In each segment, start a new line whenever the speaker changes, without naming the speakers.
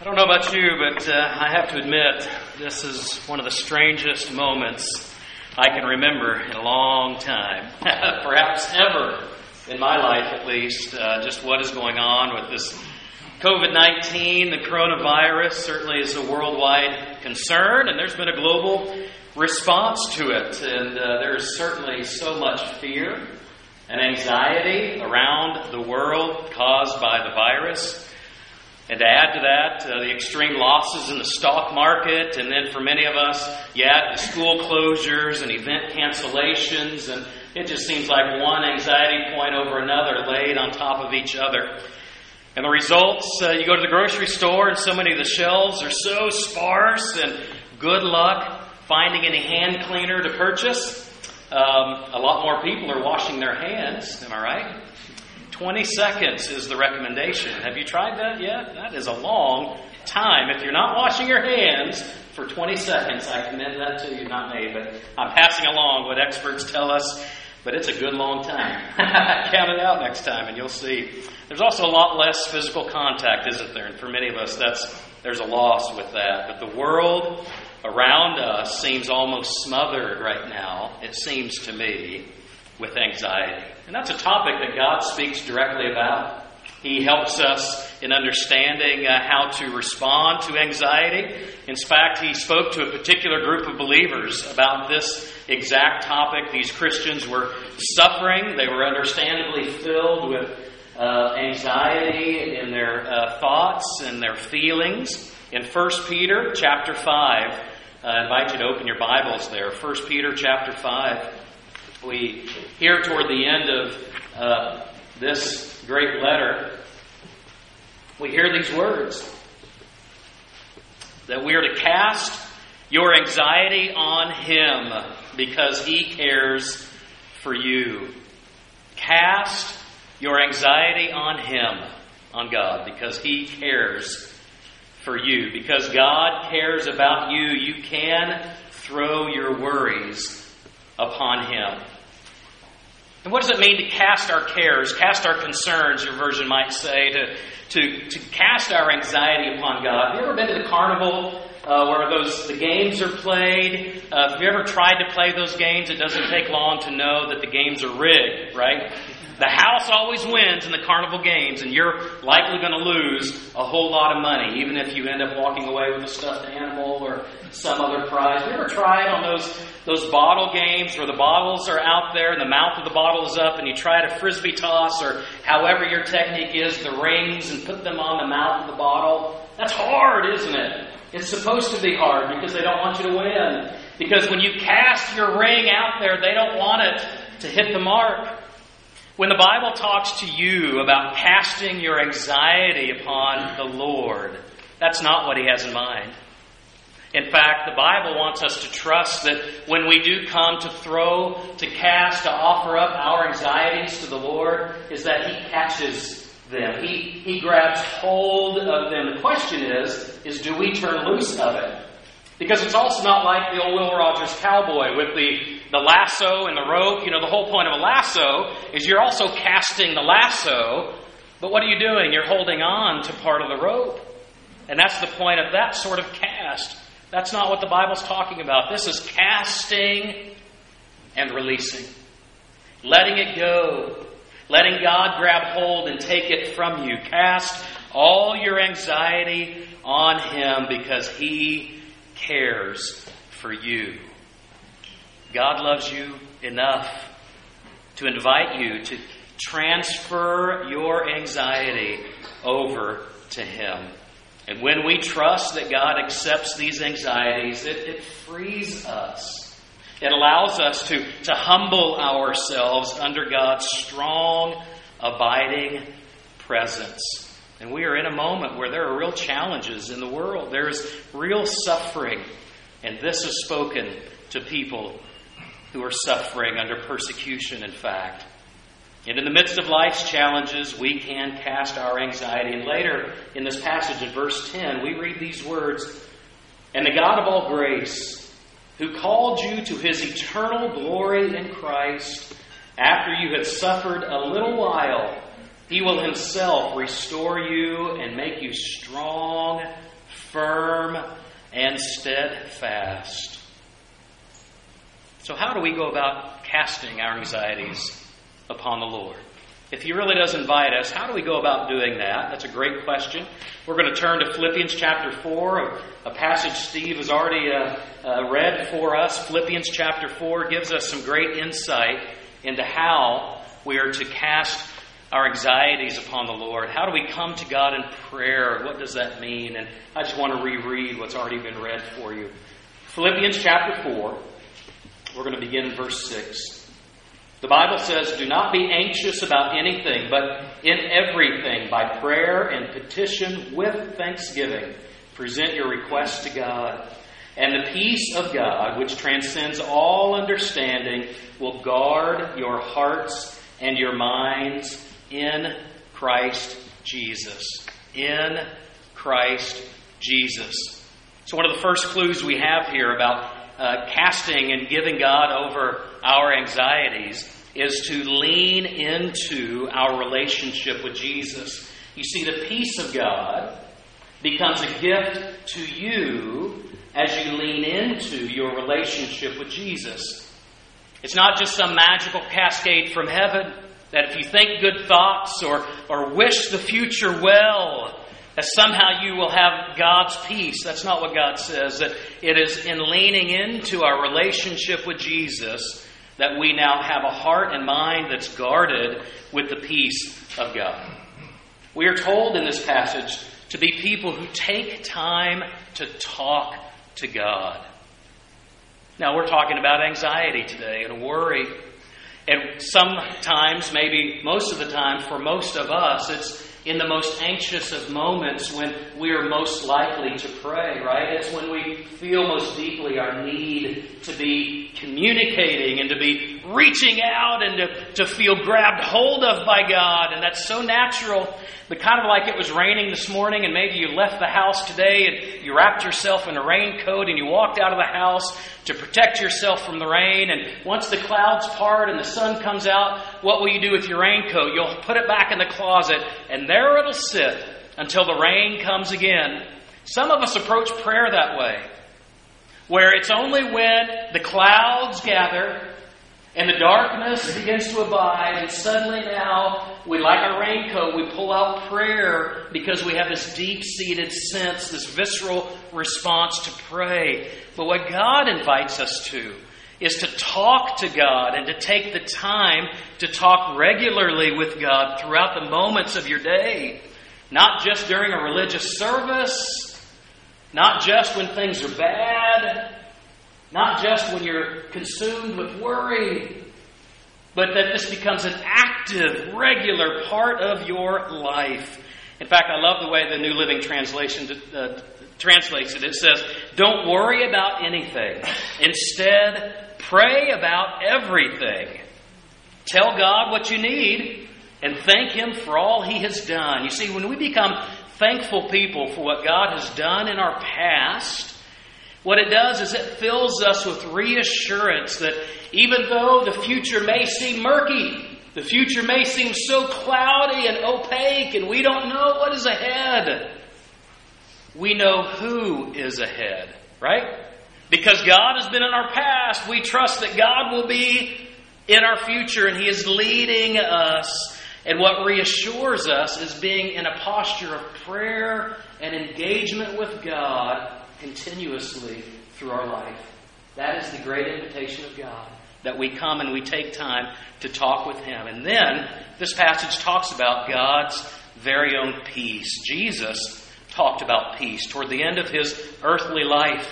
I don't know about you, but uh, I have to admit, this is one of the strangest moments I can remember in a long time. Perhaps ever in my life, at least. Uh, just what is going on with this COVID 19, the coronavirus, certainly is a worldwide concern, and there's been a global response to it. And uh, there's certainly so much fear and anxiety around the world caused by the virus. And to add to that, uh, the extreme losses in the stock market, and then for many of us, yeah, the school closures and event cancellations, and it just seems like one anxiety point over another laid on top of each other. And the results, uh, you go to the grocery store, and so many of the shelves are so sparse, and good luck finding any hand cleaner to purchase. Um, a lot more people are washing their hands, am I right? 20 seconds is the recommendation. Have you tried that yet? That is a long time. If you're not washing your hands for 20 seconds, I commend that to you, not me, but I'm passing along what experts tell us, but it's a good long time. Count it out next time and you'll see. There's also a lot less physical contact, isn't there? And for many of us, that's there's a loss with that. But the world around us seems almost smothered right now, it seems to me with anxiety. And that's a topic that God speaks directly about. He helps us in understanding uh, how to respond to anxiety. In fact, he spoke to a particular group of believers about this exact topic. These Christians were suffering, they were understandably filled with uh, anxiety in their uh, thoughts and their feelings. In 1 Peter chapter 5, uh, I invite you to open your Bibles there. 1 Peter chapter 5 we hear toward the end of uh, this great letter, we hear these words that we are to cast your anxiety on Him because He cares for you. Cast your anxiety on Him, on God, because He cares for you. Because God cares about you, you can throw your worries upon him. And what does it mean to cast our cares, cast our concerns, your version might say, to, to, to cast our anxiety upon God? Have you ever been to the carnival uh, where those the games are played? Uh, have you ever tried to play those games? It doesn't take long to know that the games are rigged, right? The house always wins in the carnival games, and you're likely going to lose a whole lot of money, even if you end up walking away with a stuffed animal or some other prize. You ever tried on those those bottle games where the bottles are out there and the mouth of the bottle is up, and you try to frisbee toss or however your technique is the rings and put them on the mouth of the bottle? That's hard, isn't it? It's supposed to be hard because they don't want you to win. Because when you cast your ring out there, they don't want it to hit the mark. When the Bible talks to you about casting your anxiety upon the Lord, that's not what He has in mind. In fact, the Bible wants us to trust that when we do come to throw, to cast, to offer up our anxieties to the Lord, is that He catches them. He, he grabs hold of them. The question is, is do we turn loose of it? Because it's also not like the old Will Rogers cowboy with the the lasso and the rope. You know, the whole point of a lasso is you're also casting the lasso, but what are you doing? You're holding on to part of the rope. And that's the point of that sort of cast. That's not what the Bible's talking about. This is casting and releasing, letting it go, letting God grab hold and take it from you. Cast all your anxiety on Him because He cares for you. God loves you enough to invite you to transfer your anxiety over to Him. And when we trust that God accepts these anxieties, it, it frees us. It allows us to, to humble ourselves under God's strong, abiding presence. And we are in a moment where there are real challenges in the world. There's real suffering. And this is spoken to people who are suffering under persecution, in fact. And in the midst of life's challenges, we can cast our anxiety. And later in this passage in verse 10, we read these words And the God of all grace, who called you to his eternal glory in Christ, after you had suffered a little while, he will himself restore you and make you strong, firm and steadfast. So, how do we go about casting our anxieties upon the Lord? If He really does invite us, how do we go about doing that? That's a great question. We're going to turn to Philippians chapter 4, a passage Steve has already uh, uh, read for us. Philippians chapter 4 gives us some great insight into how we are to cast our anxieties upon the Lord. How do we come to God in prayer? What does that mean? And I just want to reread what's already been read for you. Philippians chapter 4, we're going to begin in verse 6. The Bible says, Do not be anxious about anything, but in everything, by prayer and petition with thanksgiving, present your requests to God. And the peace of God, which transcends all understanding, will guard your hearts and your minds in Christ Jesus. In Christ Jesus. So, one of the first clues we have here about uh, casting and giving God over our anxieties is to lean into our relationship with Jesus. You see, the peace of God becomes a gift to you as you lean into your relationship with Jesus. It's not just some magical cascade from heaven that if you think good thoughts or, or wish the future well, that somehow you will have God's peace. That's not what God says. That it is in leaning into our relationship with Jesus that we now have a heart and mind that's guarded with the peace of God. We are told in this passage to be people who take time to talk to God. Now, we're talking about anxiety today and worry. And sometimes, maybe most of the time, for most of us, it's in the most anxious of moments when we are most likely to pray, right? It's when we feel most deeply our need to be communicating and to be reaching out and to, to feel grabbed hold of by God. And that's so natural, but kind of like it was raining this morning and maybe you left the house today and you wrapped yourself in a raincoat and you walked out of the house to protect yourself from the rain. And once the clouds part and the sun comes out, what will you do with your raincoat? You'll put it back in the closet and there it'll sit until the rain comes again. Some of us approach prayer that way, where it's only when the clouds gather and the darkness begins to abide, and suddenly now we, like a raincoat, we pull out prayer because we have this deep seated sense, this visceral response to pray. But what God invites us to is to talk to God and to take the time to talk regularly with God throughout the moments of your day. Not just during a religious service, not just when things are bad, not just when you're consumed with worry, but that this becomes an active, regular part of your life. In fact, I love the way the New Living Translation uh, translates it. It says, Don't worry about anything. Instead, pray about everything. Tell God what you need and thank Him for all He has done. You see, when we become thankful people for what God has done in our past, what it does is it fills us with reassurance that even though the future may seem murky, the future may seem so cloudy and opaque, and we don't know what is ahead, we know who is ahead, right? Because God has been in our past, we trust that God will be in our future and He is leading us. And what reassures us is being in a posture of prayer and engagement with God continuously through our life. That is the great invitation of God, that we come and we take time to talk with Him. And then this passage talks about God's very own peace. Jesus talked about peace toward the end of His earthly life.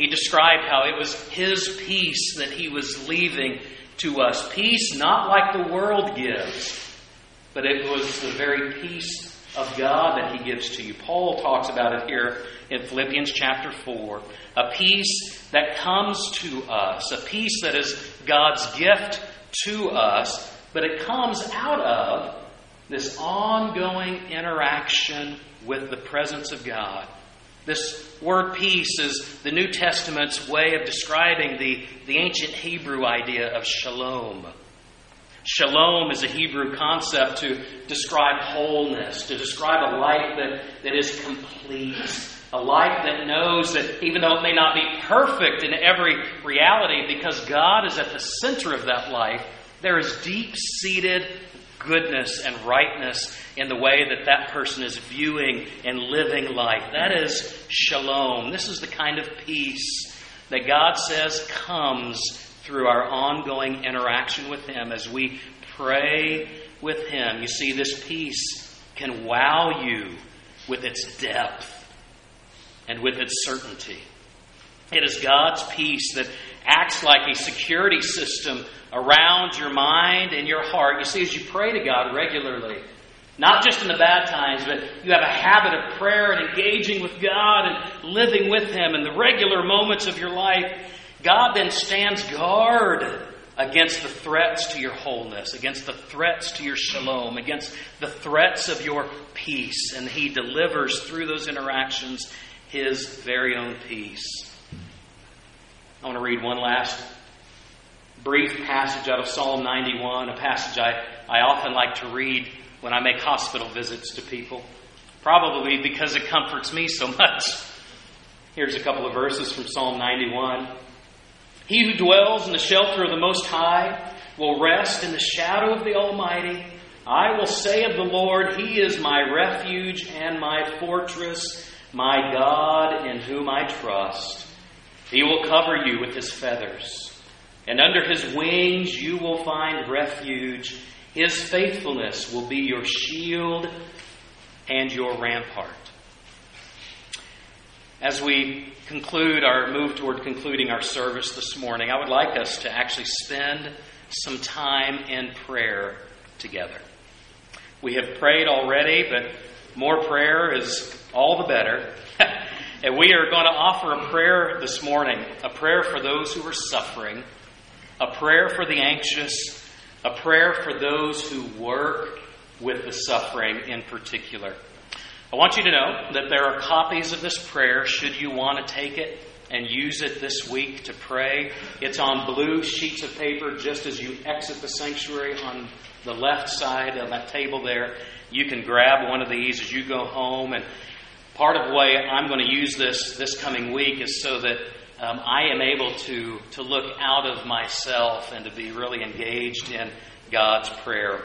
He described how it was His peace that He was leaving to us. Peace not like the world gives, but it was the very peace of God that He gives to you. Paul talks about it here in Philippians chapter 4. A peace that comes to us, a peace that is God's gift to us, but it comes out of this ongoing interaction with the presence of God. This word peace is the New Testament's way of describing the, the ancient Hebrew idea of shalom. Shalom is a Hebrew concept to describe wholeness, to describe a life that, that is complete, a life that knows that even though it may not be perfect in every reality, because God is at the center of that life, there is deep seated goodness and rightness in the way that that person is viewing and living life. That is shalom. This is the kind of peace that God says comes through our ongoing interaction with Him as we pray with Him. You see, this peace can wow you with its depth and with its certainty. It is God's peace that acts like a security system around your mind and your heart. You see, as you pray to God regularly, not just in the bad times, but you have a habit of prayer and engaging with God and living with Him in the regular moments of your life, God then stands guard against the threats to your wholeness, against the threats to your shalom, against the threats of your peace. And He delivers through those interactions His very own peace. I want to read one last brief passage out of Psalm 91, a passage I, I often like to read when I make hospital visits to people, probably because it comforts me so much. Here's a couple of verses from Psalm 91. He who dwells in the shelter of the Most High will rest in the shadow of the Almighty. I will say of the Lord, He is my refuge and my fortress, my God in whom I trust. He will cover you with His feathers, and under His wings you will find refuge. His faithfulness will be your shield and your rampart. As we conclude our move toward concluding our service this morning, I would like us to actually spend some time in prayer together. We have prayed already, but more prayer is all the better. and we are going to offer a prayer this morning a prayer for those who are suffering, a prayer for the anxious, a prayer for those who work with the suffering in particular. I want you to know that there are copies of this prayer should you want to take it and use it this week to pray. It's on blue sheets of paper just as you exit the sanctuary on the left side of that table there. You can grab one of these as you go home. And part of the way I'm going to use this this coming week is so that um, I am able to, to look out of myself and to be really engaged in God's prayer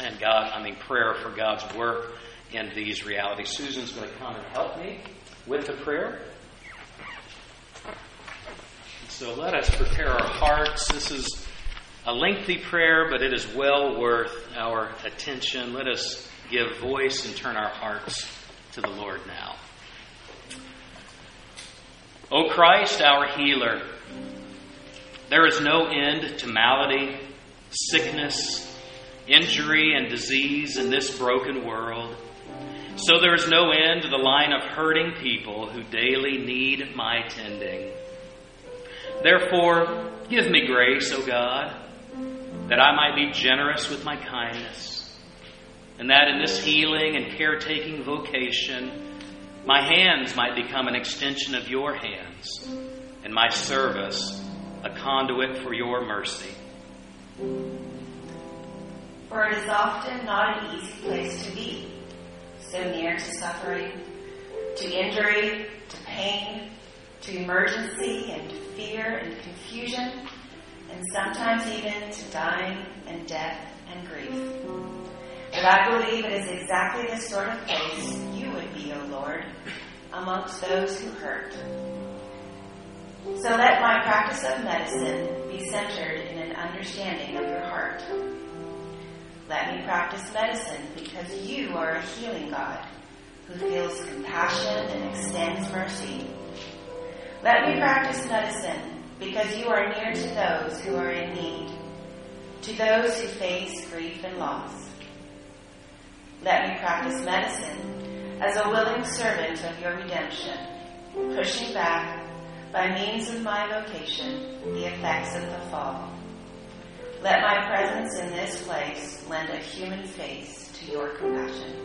and God, I mean, prayer for God's work in these realities. Susan's going to come and help me with the prayer. So let us prepare our hearts. This is a lengthy prayer, but it is well worth our attention. Let us give voice and turn our hearts to the Lord now. O Christ, our healer, there is no end to malady, sickness, injury, and disease in this broken world. So there is no end to the line of hurting people who daily need my tending. Therefore, give me grace, O God, that I might be generous with my kindness, and that in this healing and caretaking vocation, my hands might become an extension of your hands, and my service a conduit for your mercy.
For it is often not an easy place to be so near to suffering, to injury, to pain, to emergency and to fear and confusion, and sometimes even to dying and death and grief. But I believe it is exactly the sort of place you would be, O Lord, amongst those who hurt. So let my practice of medicine be centered in an understanding of your heart let me practice medicine because you are a healing God who feels compassion and extends mercy. Let me practice medicine because you are near to those who are in need, to those who face grief and loss. Let me practice medicine as a willing servant of your redemption, pushing back, by means of my vocation, the effects of the fall. Let my presence in this place lend a human face to your compassion.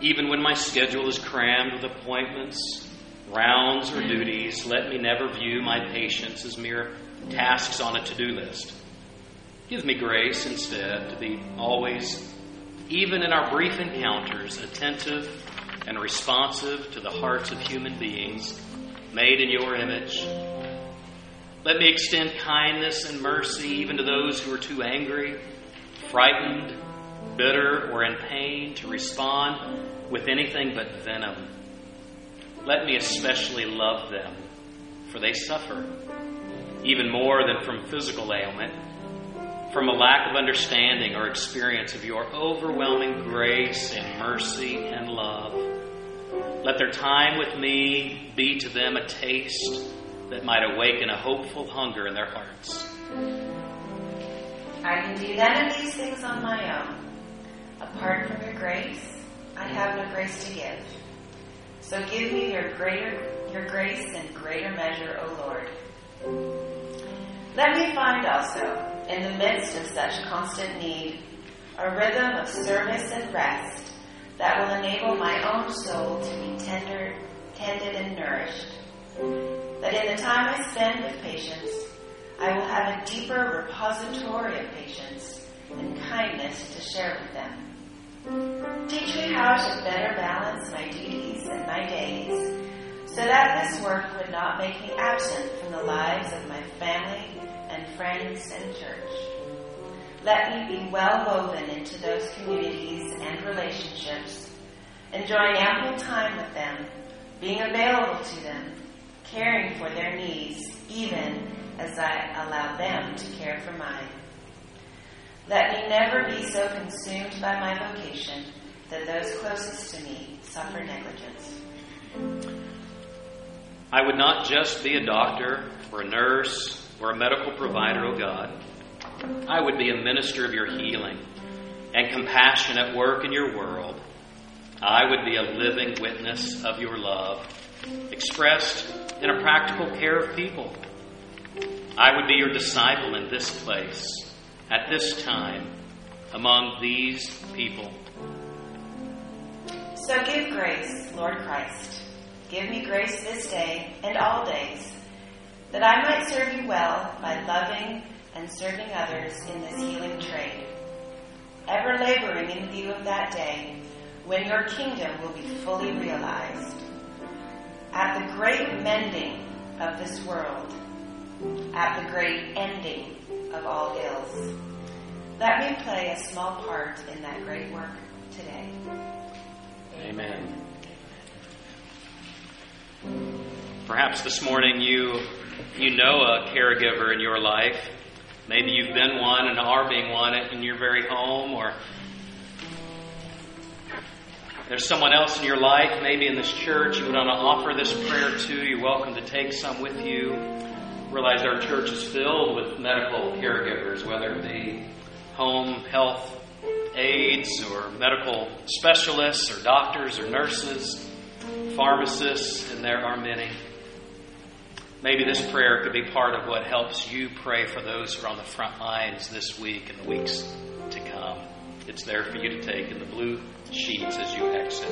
Even when my schedule is crammed with appointments, rounds, or duties, let me never view my patients as mere tasks on a to do list. Give me grace instead to be always, even in our brief encounters, attentive and responsive to the hearts of human beings made in your image. Let me extend kindness and mercy even to those who are too angry, frightened, bitter, or in pain to respond with anything but venom. Let me especially love them, for they suffer, even more than from physical ailment, from a lack of understanding or experience of your overwhelming grace and mercy and love. Let their time with me be to them a taste that might awaken a hopeful hunger in their hearts.
I can do none of these things on my own. Apart from your grace, I have no grace to give. So give me your greater your grace in greater measure, O Lord. Let me find also, in the midst of such constant need, a rhythm of service and rest that will enable my own soul to be tender, tended and nourished. That in the time I spend with patients, I will have a deeper repository of patience and kindness to share with them. Teach me how to better balance my duties and my days so that this work would not make me absent from the lives of my family and friends and church. Let me be well woven into those communities and relationships, enjoying ample time with them, being available to them, caring for their needs, even as I allow them to care for mine. Let me never be so consumed by my vocation that those closest to me suffer negligence.
I would not just be a doctor or a nurse or a medical provider, O oh God. I would be a minister of your healing and compassion at work in your world. I would be a living witness of your love, expressed in a practical care of people. I would be your disciple in this place, at this time, among these people.
So give grace, Lord Christ Give me grace this day and all days, that I might serve you well by loving and serving others in this healing trade, ever laboring in view of that day when your kingdom will be fully realized. At the great mending of this world, at the great ending of all ills, let me play a small part in that great work today.
Amen. Perhaps this morning you you know a caregiver in your life. Maybe you've been one and are being one in your very home, or there's someone else in your life, maybe in this church, you would want to offer this prayer to. You're welcome to take some with you. Realize our church is filled with medical caregivers, whether it be home health aides or medical specialists or doctors or nurses pharmacists, and there are many. Maybe this prayer could be part of what helps you pray for those who are on the front lines this week and the weeks to come. It's there for you to take in the blue sheets as you exit.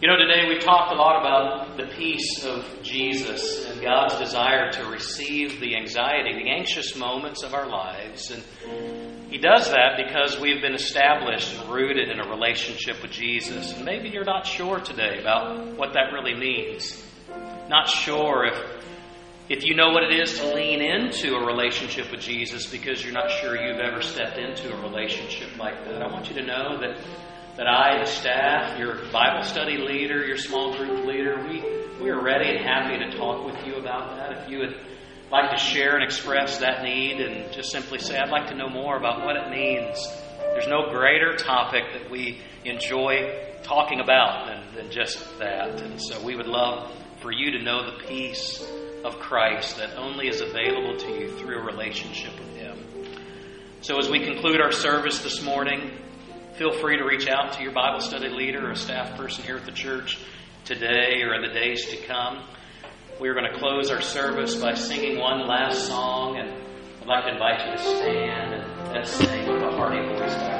You know, today we've talked a lot about the peace of Jesus and God's desire to receive the anxiety, the anxious moments of our lives. And he does that because we've been established and rooted in a relationship with Jesus. And maybe you're not sure today about what that really means. Not sure if if you know what it is to lean into a relationship with Jesus because you're not sure you've ever stepped into a relationship like that. I want you to know that that I, the staff, your Bible study leader, your small group leader, we, we are ready and happy to talk with you about that. If you would like to share and express that need and just simply say, I'd like to know more about what it means. There's no greater topic that we enjoy talking about than, than just that. And so we would love for you to know the peace of Christ that only is available to you through a relationship with Him. So as we conclude our service this morning, feel free to reach out to your Bible study leader or staff person here at the church today or in the days to come. We're going to close our service by singing one last song, and I'd like to invite you to stand and let's sing with a hearty voice.